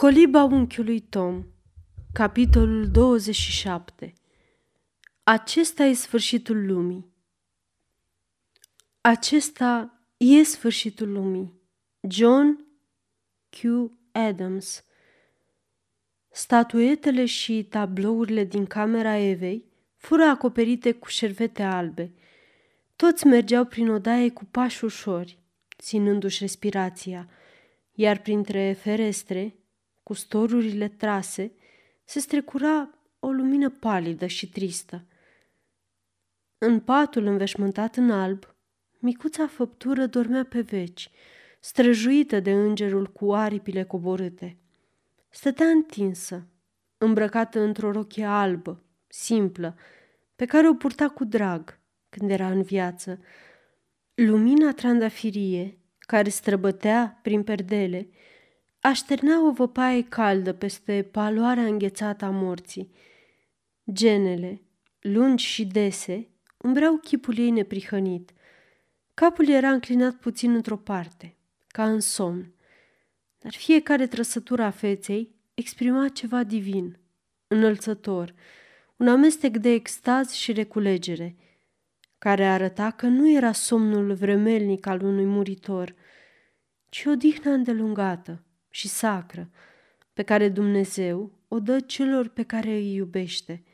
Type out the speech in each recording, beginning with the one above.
Coliba unchiului Tom Capitolul 27 Acesta e sfârșitul lumii. Acesta e sfârșitul lumii. John Q. Adams Statuetele și tablourile din camera Evei fură acoperite cu șervete albe. Toți mergeau prin odaie cu pași ușori, ținându-și respirația, iar printre ferestre, cu storurile trase, se strecura o lumină palidă și tristă. În patul înveșmântat în alb, micuța făptură dormea pe veci, străjuită de îngerul cu aripile coborâte. Stătea întinsă, îmbrăcată într-o rochie albă, simplă, pe care o purta cu drag când era în viață. Lumina trandafirie, care străbătea prin perdele, așternea o văpaie caldă peste paloarea înghețată a morții. Genele, lungi și dese, umbreau chipul ei neprihănit. Capul era înclinat puțin într-o parte, ca în somn, dar fiecare trăsătură a feței exprima ceva divin, înălțător, un amestec de extaz și reculegere, care arăta că nu era somnul vremelnic al unui muritor, ci o dihnă îndelungată, și sacră, pe care Dumnezeu o dă celor pe care îi iubește.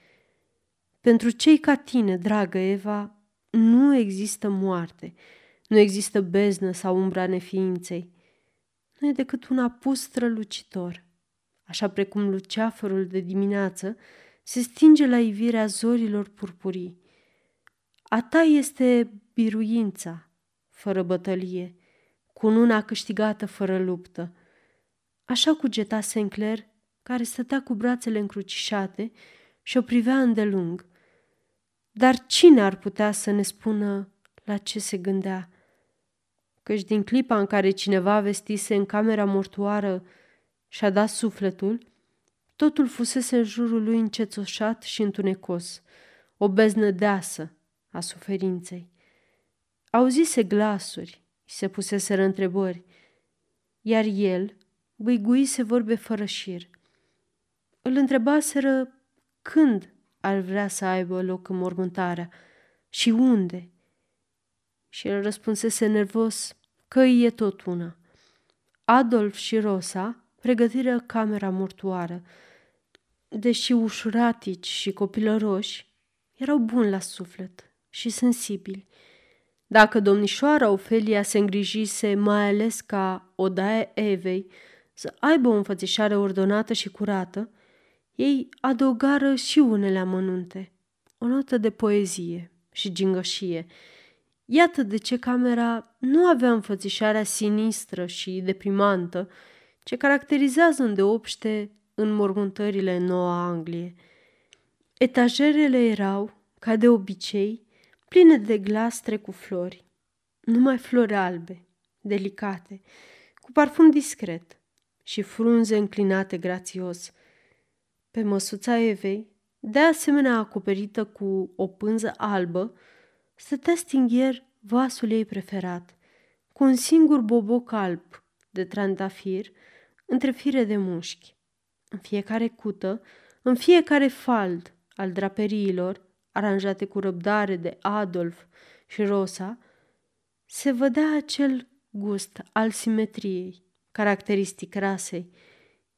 Pentru cei ca tine, dragă Eva, nu există moarte, nu există beznă sau umbra neființei. Nu e decât un apus strălucitor, așa precum luceafărul de dimineață se stinge la ivirea zorilor purpurii. A ta este biruința, fără bătălie, cununa câștigată fără luptă, Așa cugeta Sinclair, care stătea cu brațele încrucișate și o privea îndelung. Dar cine ar putea să ne spună la ce se gândea? Căci din clipa în care cineva vestise în camera mortoară și-a dat sufletul, totul fusese în jurul lui încețoșat și întunecos, o beznă deasă a suferinței. Auzise glasuri, se puseseră întrebări, iar el, băiguise vorbe fără șir. Îl întrebaseră când ar vrea să aibă loc mormântarea și unde. Și el răspunsese nervos că îi e tot una. Adolf și Rosa pregătiră camera mortoară. Deși ușuratici și copilăroși, erau buni la suflet și sensibili. Dacă domnișoara Ofelia se îngrijise mai ales ca odaia Evei, să aibă o înfățișare ordonată și curată, ei adăugară și unele amănunte, o notă de poezie și gingășie. Iată de ce camera nu avea înfățișarea sinistră și deprimantă ce caracterizează îndeopște în mormântările în Noua Anglie. Etajerele erau, ca de obicei, pline de glastre cu flori, numai flori albe, delicate, cu parfum discret, și frunze înclinate grațios. Pe măsuța Evei, de asemenea acoperită cu o pânză albă, stătea stinghier vasul ei preferat, cu un singur boboc alb de trandafir între fire de mușchi. În fiecare cută, în fiecare fald al draperiilor, aranjate cu răbdare de Adolf și Rosa, se vedea acel gust al simetriei, caracteristic rasei.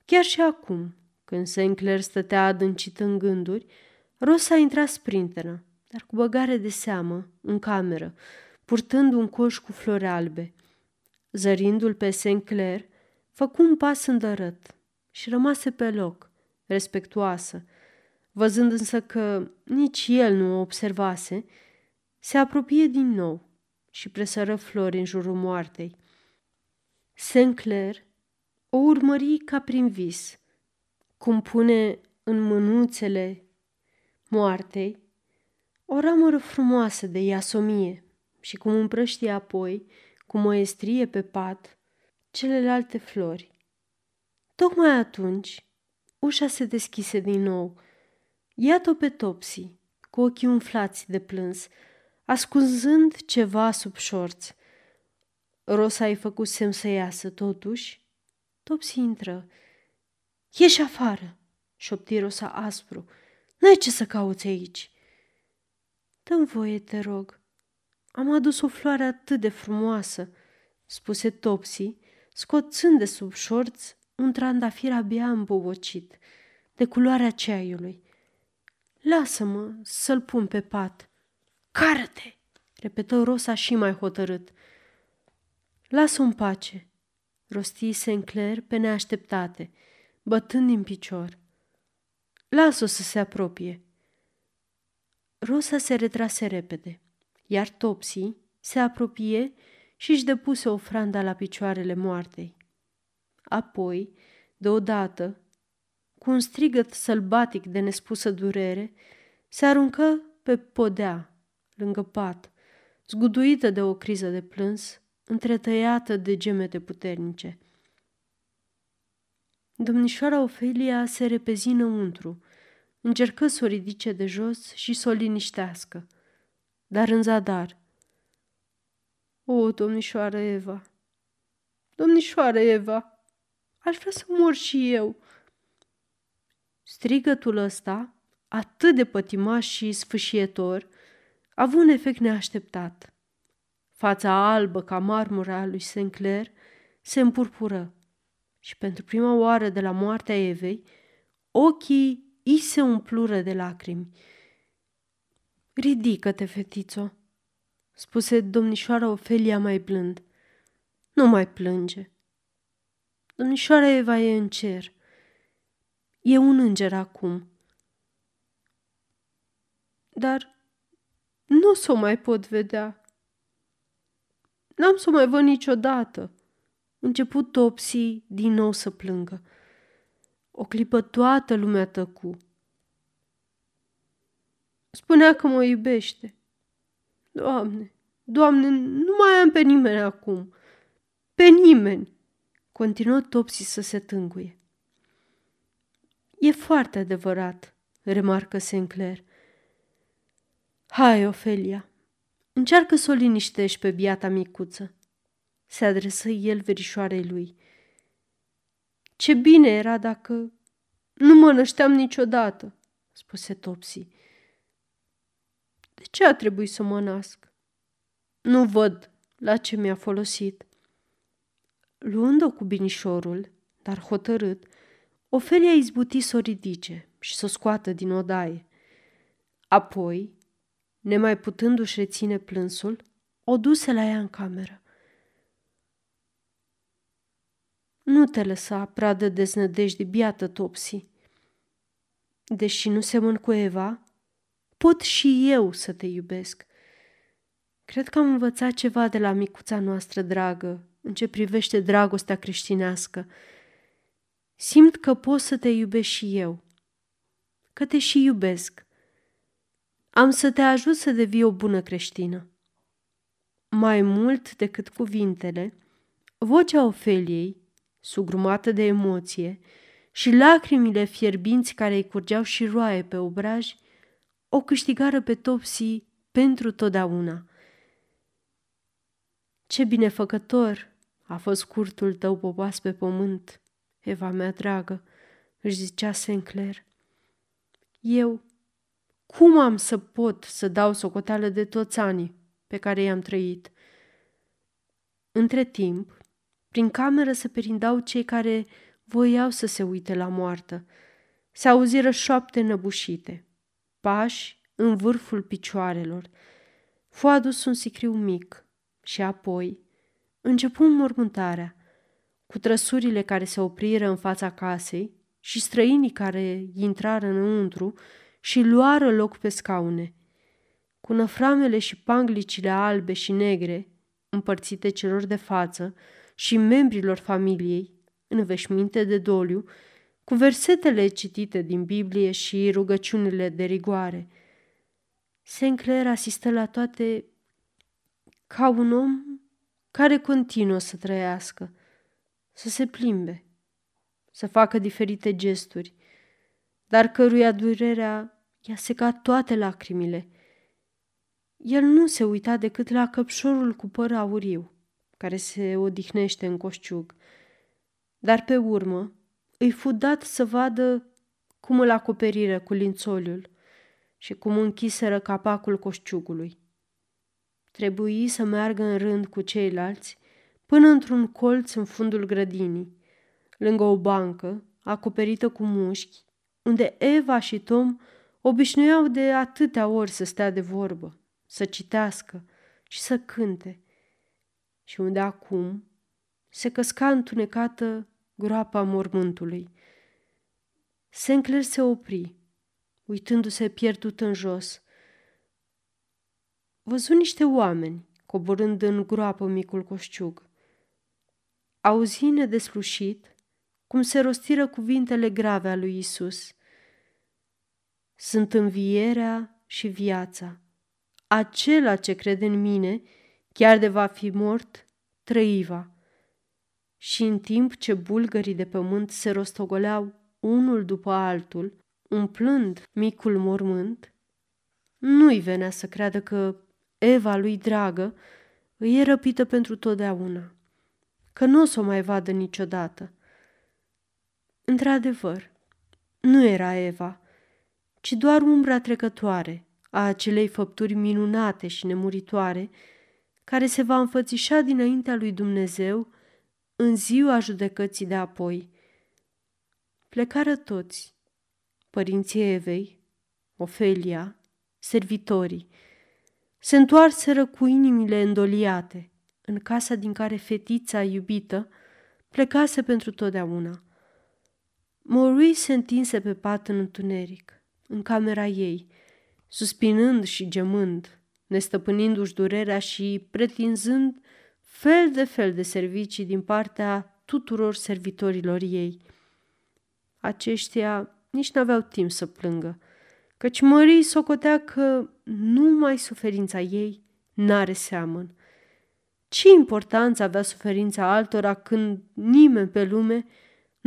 Chiar și acum, când Sinclair stătea adâncit în gânduri, Rosa intra sprintenă, dar cu băgare de seamă, în cameră, purtând un coș cu flori albe. Zărindu-l pe Sinclair, făcu un pas îndărât și rămase pe loc, respectuoasă. Văzând însă că nici el nu o observase, se apropie din nou și presără flori în jurul moartei. Sinclair o urmări ca prin vis, cum pune în mânuțele moartei o ramură frumoasă de iasomie și cum împrăștie apoi, cu măestrie pe pat, celelalte flori. Tocmai atunci, ușa se deschise din nou. Iată-o pe Topsy, cu ochii umflați de plâns, ascunzând ceva sub șorți. Rosa i făcut semn să iasă, totuși. Topsy intră. Ieși afară, șopti Rosa aspru. N-ai ce să cauți aici. Dă-mi voie, te rog. Am adus o floare atât de frumoasă, spuse Topsy, scoțând de sub șorț un trandafir abia îmbobocit, de culoarea ceaiului. Lasă-mă să-l pun pe pat. Cară-te! repetă Rosa și mai hotărât. Lasă-o în pace, rosti Sinclair pe neașteptate, bătând din picior. Lasă-o să se apropie. Rosa se retrase repede, iar Topsy se apropie și își depuse ofranda la picioarele moartei. Apoi, deodată, cu un strigăt sălbatic de nespusă durere, se aruncă pe podea, lângă pat, zguduită de o criză de plâns, întretăiată de gemete puternice. Domnișoara Ofelia se repezi înăuntru, încercă să o ridice de jos și să o liniștească, dar în zadar. O, domnișoară Eva, domnișoară Eva, aș vrea să mor și eu. Strigătul ăsta, atât de pătimaș și sfâșietor, a avut un efect neașteptat. Fața albă ca marmura lui Sinclair se împurpură și pentru prima oară de la moartea Evei, ochii i se umplură de lacrimi. Ridică-te, fetițo, spuse domnișoara Ofelia mai blând. Nu mai plânge. Domnișoara Eva e în cer. E un înger acum. Dar nu o să o mai pot vedea. N-am să o mai văd niciodată. Început Topsy din nou să plângă. O clipă toată lumea tăcu. Spunea că mă iubește. Doamne, Doamne, nu mai am pe nimeni acum. Pe nimeni. Continuă Topsy să se tânguie. E foarte adevărat, remarcă Sinclair. Hai, Ofelia, încearcă să o liniștești pe biata micuță. Se adresă el verișoarei lui. Ce bine era dacă nu mă nășteam niciodată, spuse Topsy. De ce a trebuit să mă nasc? Nu văd la ce mi-a folosit. Luând-o cu binișorul, dar hotărât, Ofelia izbuti să o ridice și să o scoată din odaie. Apoi, nemai putându-și reține plânsul, o duse la ea în cameră. Nu te lăsa pradă deznădejde, biată Topsy. Deși nu semăn cu Eva, pot și eu să te iubesc. Cred că am învățat ceva de la micuța noastră dragă în ce privește dragostea creștinească. Simt că pot să te iubesc și eu, că te și iubesc. Am să te ajut să devii o bună creștină. Mai mult decât cuvintele, vocea Ofeliei, sugrumată de emoție, și lacrimile fierbinți care îi curgeau și roaie pe obraj, o câștigară pe Topsy pentru totdeauna. Ce binefăcător a fost curtul tău popas pe pământ, Eva mea dragă, își zicea Sinclair. Eu, cum am să pot să dau socoteală de toți anii pe care i-am trăit? Între timp, prin cameră se perindau cei care voiau să se uite la moartă. Se auziră șoapte năbușite, pași în vârful picioarelor. Fu adus un sicriu mic și apoi începu mormântarea, cu trăsurile care se opriră în fața casei și străinii care intrară înăuntru și luară loc pe scaune. Cu năframele și panglicile albe și negre, împărțite celor de față și membrilor familiei, în veșminte de doliu, cu versetele citite din Biblie și rugăciunile de rigoare. Sinclair asistă la toate ca un om care continuă să trăiască, să se plimbe, să facă diferite gesturi, dar căruia durerea i-a secat toate lacrimile. El nu se uita decât la căpșorul cu păr auriu, care se odihnește în coșciug, dar pe urmă îi fu dat să vadă cum îl acoperiră cu lințoliul și cum închiseră capacul coșciugului. Trebuie să meargă în rând cu ceilalți până într-un colț în fundul grădinii, lângă o bancă acoperită cu mușchi, unde Eva și Tom obișnuiau de atâtea ori să stea de vorbă, să citească și să cânte, și unde acum se căsca întunecată groapa mormântului. Sinclair se opri, uitându-se pierdut în jos. Văzu niște oameni coborând în groapă micul coșciug. Auzi nedeslușit cum se rostiră cuvintele grave a lui Isus. Sunt învierea și viața. Acela ce crede în mine, chiar de va fi mort, trăiva. Și în timp ce bulgării de pământ se rostogoleau unul după altul, umplând micul mormânt, nu-i venea să creadă că Eva lui dragă îi e răpită pentru totdeauna, că nu o să o mai vadă niciodată. Într-adevăr, nu era Eva, ci doar umbra trecătoare a acelei făpturi minunate și nemuritoare care se va înfățișa dinaintea lui Dumnezeu în ziua judecății de apoi. Plecară toți, părinții Evei, Ofelia, servitorii, se întoarseră cu inimile îndoliate în casa din care fetița iubită plecase pentru totdeauna. Maurice se întinse pe pat în întuneric, în camera ei, suspinând și gemând, nestăpânindu-și durerea și pretinzând fel de fel de servicii din partea tuturor servitorilor ei. Aceștia nici n-aveau timp să plângă, căci Mării socotea că numai suferința ei n-are seamăn. Ce importanță avea suferința altora când nimeni pe lume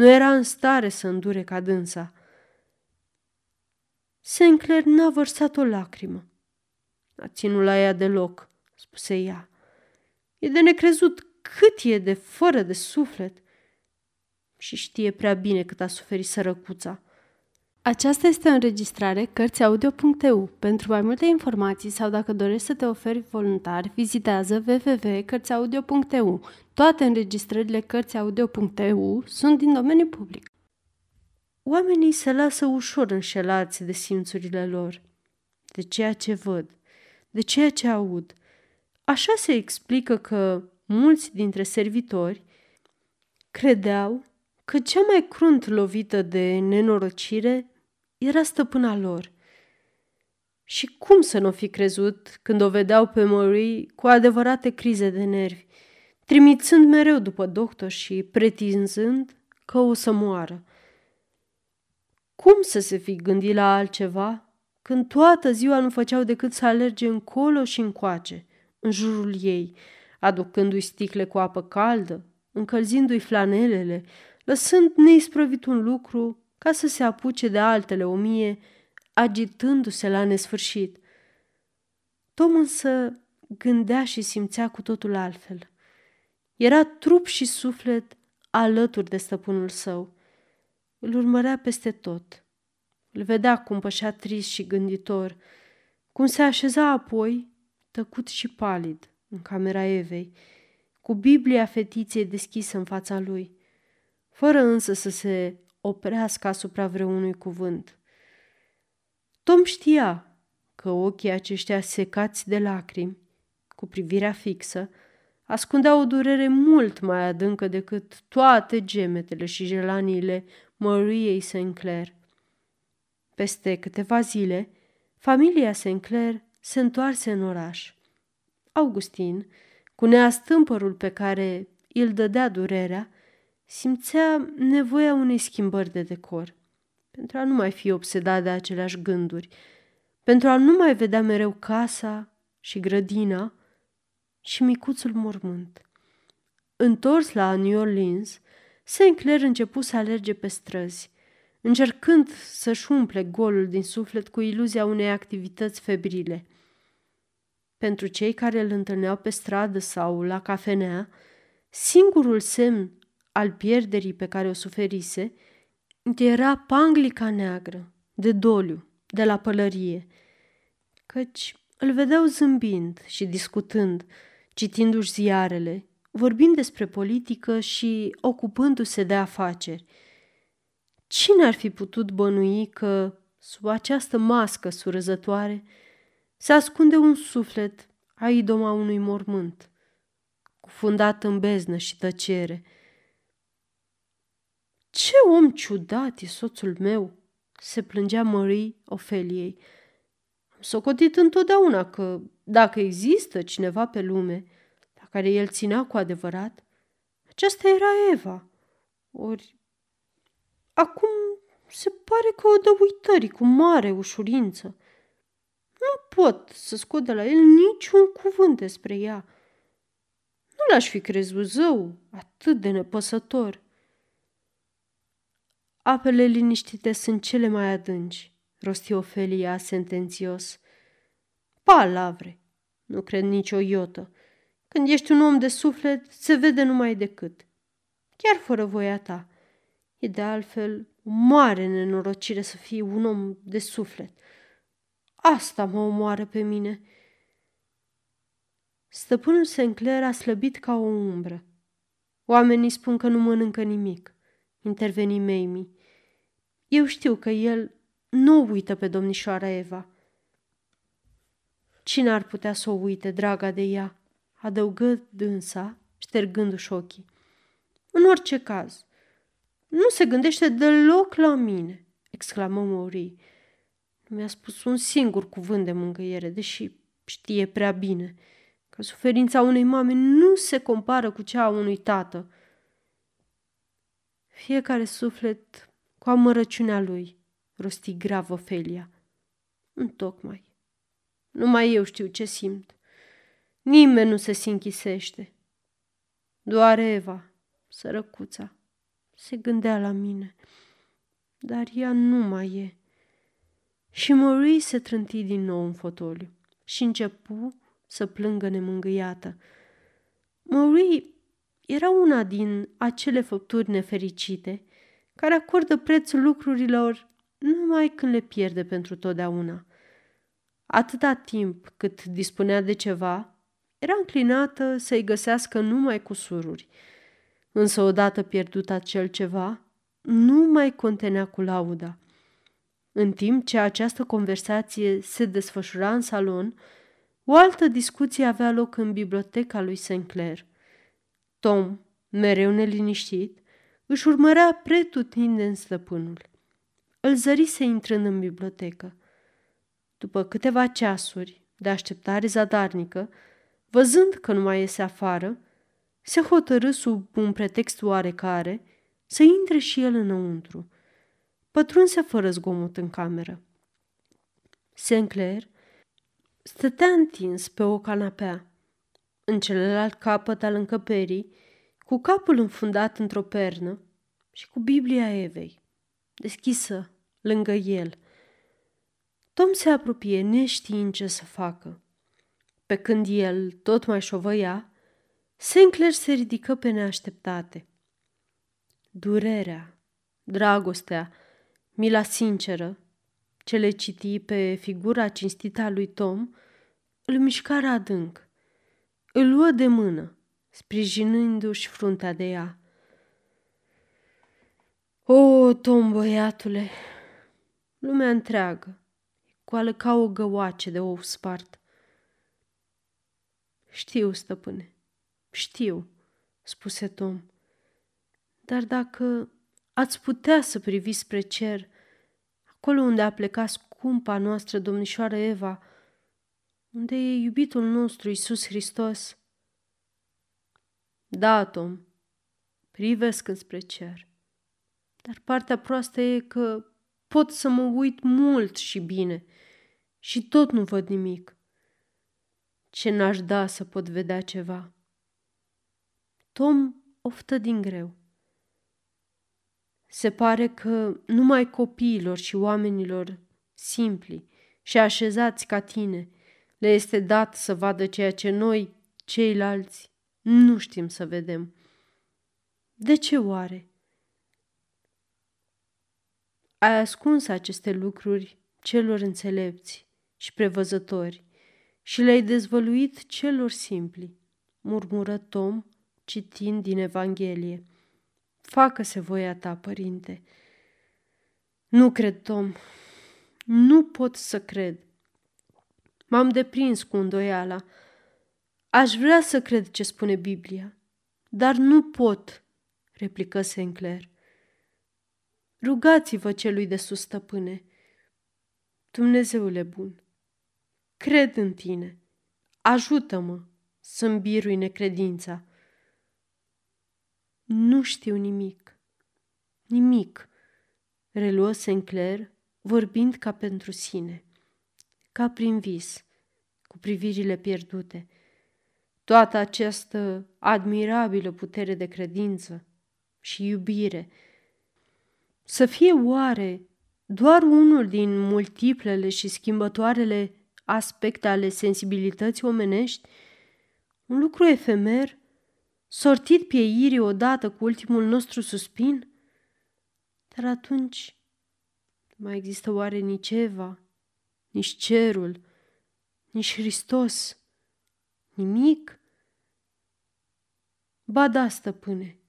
nu era în stare să îndure ca dânsa? Sinclair n-a vărsat o lacrimă. A ținut la ea deloc, spuse ea. E de necrezut cât e de fără de suflet. Și știe prea bine cât a suferit sărăcuța. Aceasta este o înregistrare Cărțiaudio.eu. Pentru mai multe informații sau dacă dorești să te oferi voluntar, vizitează www.cărțiaudio.eu. Toate înregistrările Cărțiaudio.eu sunt din domeniu public. Oamenii se lasă ușor înșelați de simțurile lor, de ceea ce văd, de ceea ce aud. Așa se explică că mulți dintre servitori credeau că cea mai crunt lovită de nenorocire era stăpâna lor. Și cum să nu fi crezut când o vedeau pe Marie cu adevărate crize de nervi, trimițând mereu după doctor și pretinzând că o să moară? Cum să se fi gândit la altceva când toată ziua nu făceau decât să alerge încolo și încoace, în jurul ei, aducându-i sticle cu apă caldă, încălzindu-i flanelele, lăsând neisprăvit un lucru ca să se apuce de altele o mie, agitându-se la nesfârșit. Tom însă gândea și simțea cu totul altfel. Era trup și suflet alături de stăpânul său. Îl urmărea peste tot. Îl vedea cum pășea trist și gânditor, cum se așeza apoi, tăcut și palid, în camera Evei, cu Biblia fetiței deschisă în fața lui, fără însă să se oprească asupra vreunui cuvânt. Tom știa că ochii aceștia secați de lacrimi, cu privirea fixă, ascundeau o durere mult mai adâncă decât toate gemetele și gelaniile Măriei Sinclair. Peste câteva zile, familia Sinclair se întoarse în oraș. Augustin, cu neastâmpărul pe care îl dădea durerea, simțea nevoia unei schimbări de decor, pentru a nu mai fi obsedat de aceleași gânduri, pentru a nu mai vedea mereu casa și grădina și micuțul mormânt. Întors la New Orleans, Sinclair început să alerge pe străzi, încercând să-și umple golul din suflet cu iluzia unei activități febrile. Pentru cei care îl întâlneau pe stradă sau la cafenea, singurul semn al pierderii pe care o suferise era panglica neagră, de doliu, de la pălărie, căci îl vedeau zâmbind și discutând, citindu-și ziarele, vorbind despre politică și ocupându-se de afaceri. Cine ar fi putut bănui că, sub această mască surăzătoare, se ascunde un suflet a idoma unui mormânt, cufundat în beznă și tăcere. Ce om ciudat e soțul meu!" se plângea Marie Ofeliei. Am socotit întotdeauna că, dacă există cineva pe lume la care el ținea cu adevărat, aceasta era Eva. Ori acum se pare că o dă uitării cu mare ușurință. Nu pot să scot de la el niciun cuvânt despre ea. Nu l-aș fi crezut zău atât de nepăsător. Apele liniștite sunt cele mai adânci, rosti Ofelia sentențios. Palavre, nu cred nicio iotă. Când ești un om de suflet, se vede numai decât. Chiar fără voia ta. E de altfel o mare nenorocire să fii un om de suflet. Asta mă omoară pe mine. Stăpânul Sinclair a slăbit ca o umbră. Oamenii spun că nu mănâncă nimic, interveni Mamie. Eu știu că el nu uită pe domnișoara Eva. Cine ar putea să o uite, draga de ea? adăugă dânsa, ștergându-și ochii. În orice caz, nu se gândește deloc la mine, exclamă Maury. Nu mi-a spus un singur cuvânt de mângâiere, deși știe prea bine că suferința unei mame nu se compară cu cea a unui tată. Fiecare suflet cu amărăciunea lui, rosti grav Ofelia. Întocmai. Numai eu știu ce simt. Nimeni nu se sinchisește. Doar Eva, sărăcuța, se gândea la mine. Dar ea nu mai e. Și Marie se trânti din nou în fotoliu și începu să plângă nemângâiată. Marie era una din acele făpturi nefericite care acordă prețul lucrurilor numai când le pierde pentru totdeauna. Atâta timp cât dispunea de ceva, era înclinată să-i găsească numai cu sururi. Însă odată pierdut acel ceva, nu mai contenea cu lauda. În timp ce această conversație se desfășura în salon, o altă discuție avea loc în biblioteca lui Sinclair. Tom, mereu neliniștit, își urmărea pretutindeni stăpânul. Îl zărise intrând în bibliotecă. După câteva ceasuri de așteptare zadarnică, văzând că nu mai iese afară, se hotărâ sub un pretext oarecare să intre și el înăuntru. Pătrunse fără zgomot în cameră. Sinclair stătea întins pe o canapea. În celălalt capăt al încăperii cu capul înfundat într-o pernă și cu Biblia Evei, deschisă lângă el. Tom se apropie neștiind ce să facă. Pe când el tot mai șovăia, Sinclair se ridică pe neașteptate. Durerea, dragostea, mila sinceră, ce le citi pe figura cinstită a lui Tom, îl mișcară adânc. Îl luă de mână sprijinându-și fruntea de ea. O, Tom, băiatule, lumea întreagă, coală ca o găoace de ou spart. Știu, stăpâne, știu, spuse Tom. Dar dacă ați putea să priviți spre cer, acolo unde a plecat scumpa noastră domnișoară Eva, unde e iubitul nostru Isus Hristos, da, Tom, privesc înspre cer. Dar partea proastă e că pot să mă uit mult și bine și tot nu văd nimic. Ce n-aș da să pot vedea ceva. Tom oftă din greu. Se pare că numai copiilor și oamenilor simpli și așezați ca tine le este dat să vadă ceea ce noi, ceilalți, nu știm să vedem. De ce oare? Ai ascuns aceste lucruri celor înțelepți și prevăzători și le-ai dezvăluit celor simpli, murmură Tom, citind din Evanghelie. Facă-se voia ta, părinte. Nu cred, Tom. Nu pot să cred. M-am deprins cu îndoiala. Aș vrea să cred ce spune Biblia, dar nu pot, replică Sinclair. Rugați-vă celui de sus, stăpâne. Dumnezeule bun, cred în tine. Ajută-mă să-mi birui necredința. Nu știu nimic. Nimic, reluă Sinclair, vorbind ca pentru sine, ca prin vis, cu privirile pierdute. Toată această admirabilă putere de credință și iubire – să fie oare doar unul din multiplele și schimbătoarele aspecte ale sensibilității omenești, un lucru efemer, sortit pieirii odată cu ultimul nostru suspin? Dar atunci mai există oare nici Eva, nici cerul, nici Hristos, nimic? Ba da, stăpâne,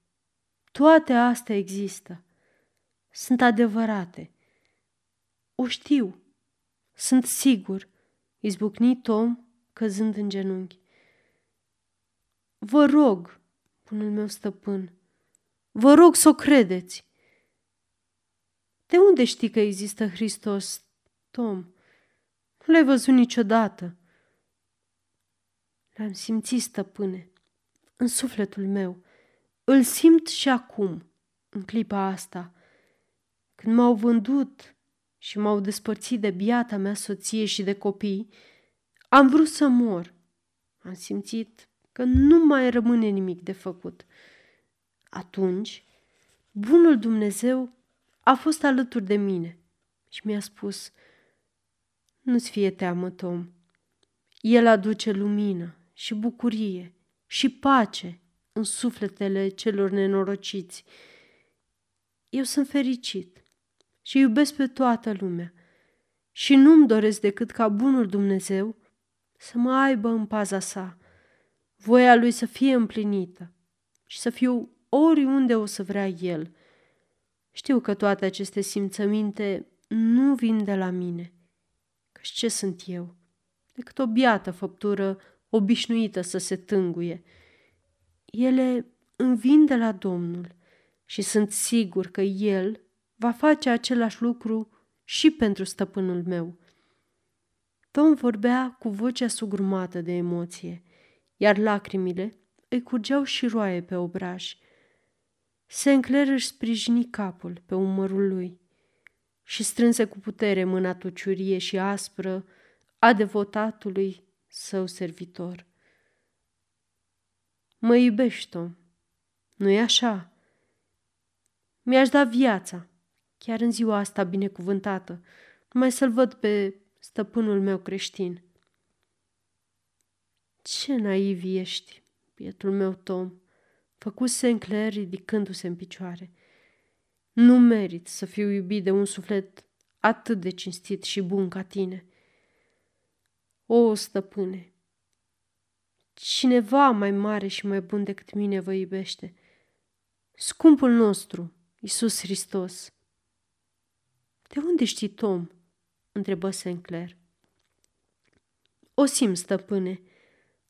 toate astea există sunt adevărate. O știu, sunt sigur, izbucni Tom căzând în genunchi. Vă rog, bunul meu stăpân, vă rog să o credeți. De unde știi că există Hristos, Tom? Nu l-ai văzut niciodată. L-am simțit, stăpâne, în sufletul meu. Îl simt și acum, în clipa asta. Când m-au vândut și m-au despărțit de biata mea soție și de copii, am vrut să mor. Am simțit că nu mai rămâne nimic de făcut. Atunci, bunul Dumnezeu a fost alături de mine și mi-a spus, nu-ți fie teamă, Tom. El aduce lumină și bucurie și pace în sufletele celor nenorociți. Eu sunt fericit și iubesc pe toată lumea și nu-mi doresc decât ca bunul Dumnezeu să mă aibă în paza sa, voia lui să fie împlinită și să fiu oriunde o să vrea el. Știu că toate aceste simțăminte nu vin de la mine, căci ce sunt eu? Decât o biată făptură obișnuită să se tânguie. Ele îmi vin de la Domnul și sunt sigur că El va face același lucru și pentru stăpânul meu. Tom vorbea cu vocea sugrumată de emoție, iar lacrimile îi curgeau și roaie pe obraj. Sinclair își sprijini capul pe umărul lui și strânse cu putere mâna tuciurie și aspră a devotatului său servitor. Mă iubești, Tom, nu-i așa? Mi-aș da viața chiar în ziua asta binecuvântată, numai să-l văd pe stăpânul meu creștin. Ce naiv ești, bietul meu Tom, făcut Sinclair ridicându-se în picioare. Nu merit să fiu iubit de un suflet atât de cinstit și bun ca tine. O, stăpâne, cineva mai mare și mai bun decât mine vă iubește. Scumpul nostru, Isus Hristos. De unde știi, Tom?" întrebă Sinclair. O simt, stăpâne.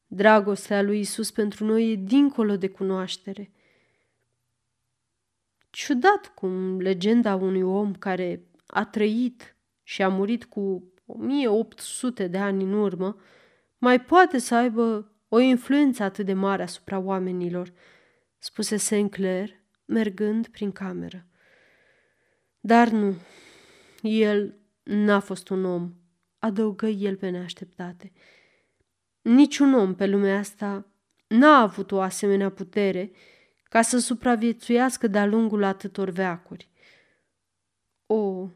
Dragostea lui Isus pentru noi e dincolo de cunoaștere. Ciudat cum legenda unui om care a trăit și a murit cu 1800 de ani în urmă mai poate să aibă o influență atât de mare asupra oamenilor, spuse Sinclair, mergând prin cameră. Dar nu, el n-a fost un om, adăugă el pe neașteptate. Niciun om pe lumea asta n-a avut o asemenea putere ca să supraviețuiască de-a lungul atâtor veacuri. O,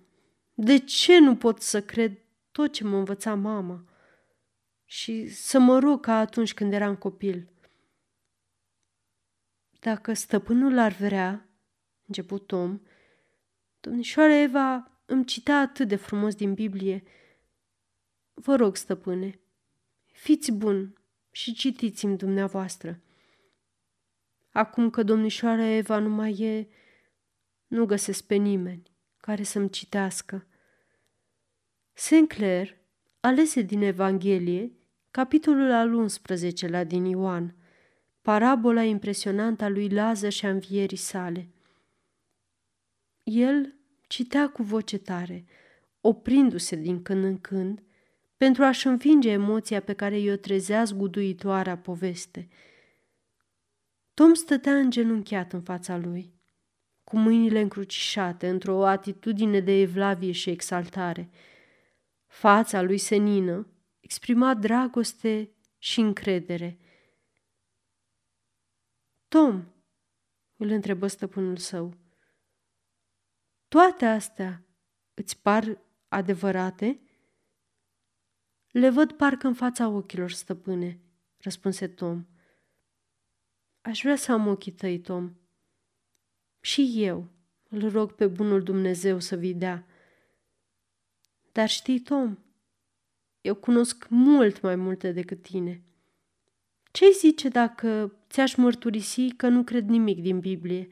de ce nu pot să cred tot ce mă învăța mama și să mă rog ca atunci când eram copil? Dacă stăpânul ar vrea, început Tom, domnișoara Eva îmi citea atât de frumos din Biblie. Vă rog, stăpâne, fiți bun și citiți-mi dumneavoastră. Acum că domnișoara Eva nu mai e, nu găsesc pe nimeni care să-mi citească. Sinclair alese din Evanghelie capitolul al 11-lea din Ioan, parabola impresionantă a lui Lazar și a învierii sale. El citea cu voce tare, oprindu-se din când în când, pentru a-și învinge emoția pe care i-o trezea zguduitoarea poveste. Tom stătea îngenunchiat în fața lui, cu mâinile încrucișate, într-o atitudine de evlavie și exaltare. Fața lui senină exprima dragoste și încredere. Tom, îl întrebă stăpânul său, toate astea îți par adevărate? Le văd parcă în fața ochilor, stăpâne, răspunse Tom. Aș vrea să am ochii tăi, Tom. Și eu îl rog pe bunul Dumnezeu să vi dea. Dar știi, Tom, eu cunosc mult mai multe decât tine. Ce-i zice dacă ți-aș mărturisi că nu cred nimic din Biblie?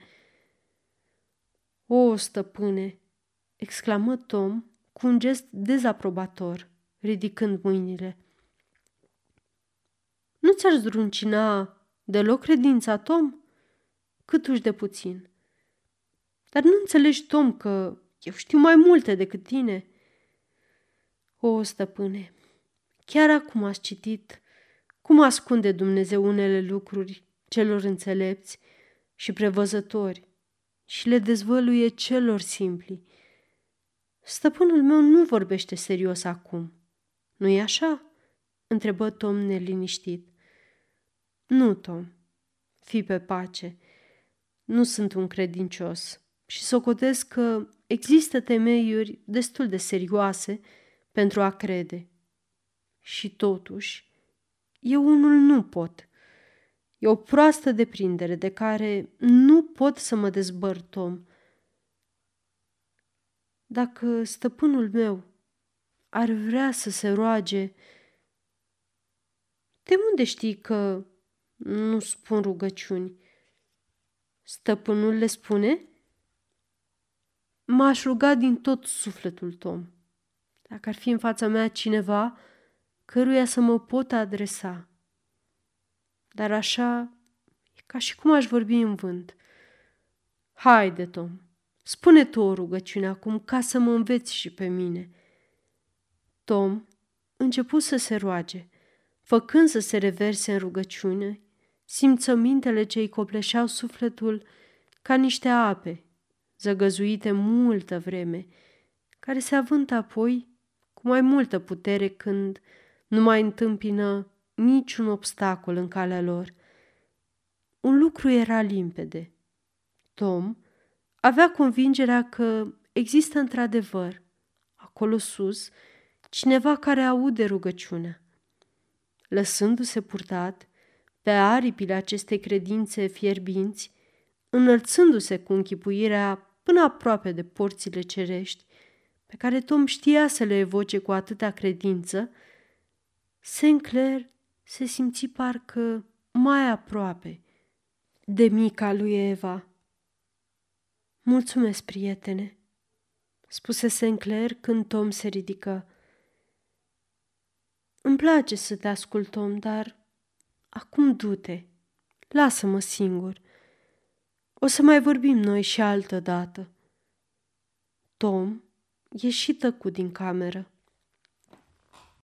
O, stăpâne, exclamă Tom cu un gest dezaprobator, ridicând mâinile. Nu ți-aș zdruncina deloc credința, Tom? Câtuși de puțin. Dar nu înțelegi, Tom, că eu știu mai multe decât tine? O, stăpâne, chiar acum ați citit cum ascunde Dumnezeu unele lucruri celor înțelepți și prevăzători și le dezvăluie celor simpli. Stăpânul meu nu vorbește serios acum. Nu-i așa? întrebă Tom neliniștit. Nu, Tom. Fii pe pace. Nu sunt un credincios și socotesc că există temeiuri destul de serioase pentru a crede. Și totuși, eu unul nu pot. E o proastă deprindere de care nu pot să mă dezbăr, Tom. Dacă stăpânul meu ar vrea să se roage, de unde știi că nu spun rugăciuni? Stăpânul le spune? M-aș ruga din tot sufletul, Tom. Dacă ar fi în fața mea cineva căruia să mă pot adresa. Dar așa e ca și cum aș vorbi în vânt. Haide, Tom, spune tu o rugăciune acum ca să mă înveți și pe mine. Tom început să se roage, făcând să se reverse în rugăciune, simțămintele ce îi copleșeau sufletul ca niște ape, zăgăzuite multă vreme, care se avântă apoi cu mai multă putere când nu mai întâmpină niciun obstacol în calea lor. Un lucru era limpede. Tom avea convingerea că există într-adevăr, acolo sus, cineva care aude rugăciunea. Lăsându-se purtat pe aripile acestei credințe fierbinți, înălțându-se cu închipuirea până aproape de porțile cerești, pe care Tom știa să le evoce cu atâta credință, Sinclair se simți parcă mai aproape de mica lui Eva. Mulțumesc, prietene, spuse Sinclair când Tom se ridică. Îmi place să te ascult, Tom, dar acum du-te, lasă-mă singur. O să mai vorbim noi și altă dată. Tom ieși tăcut din cameră.